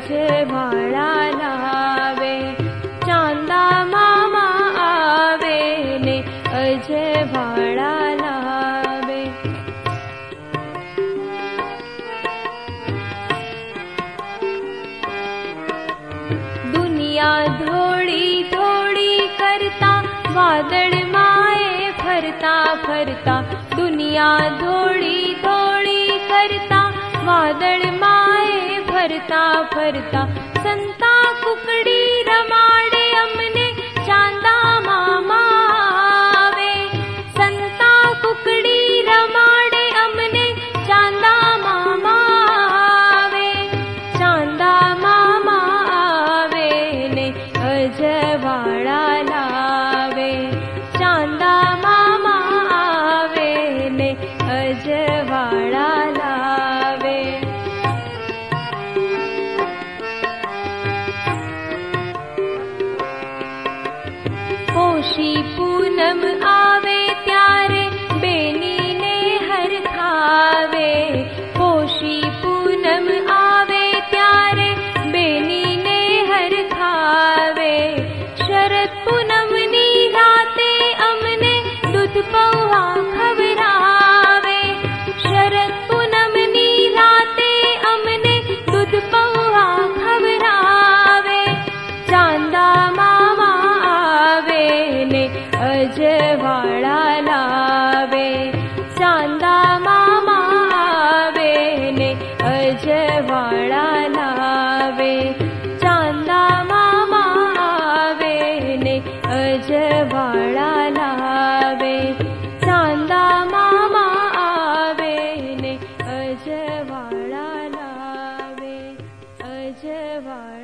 अजवाड़ा लावे चांदा मामा आवे ने अजवाड़ा लावे दुनिया धोड़ी धोड़ी करता वादळ माए फरता दुनिया धोड़ी करता वादळ माए फरता फरता। संता कुकड़ी कुकड़ी रमाडे अमने चांदा मामा आवे। चांदा मामा आवे ने अजवाड़ा पूनम वे चादा माने अजवाडा वे चादा माने अजवाडे चादा मा अजवाडा वे अजवाे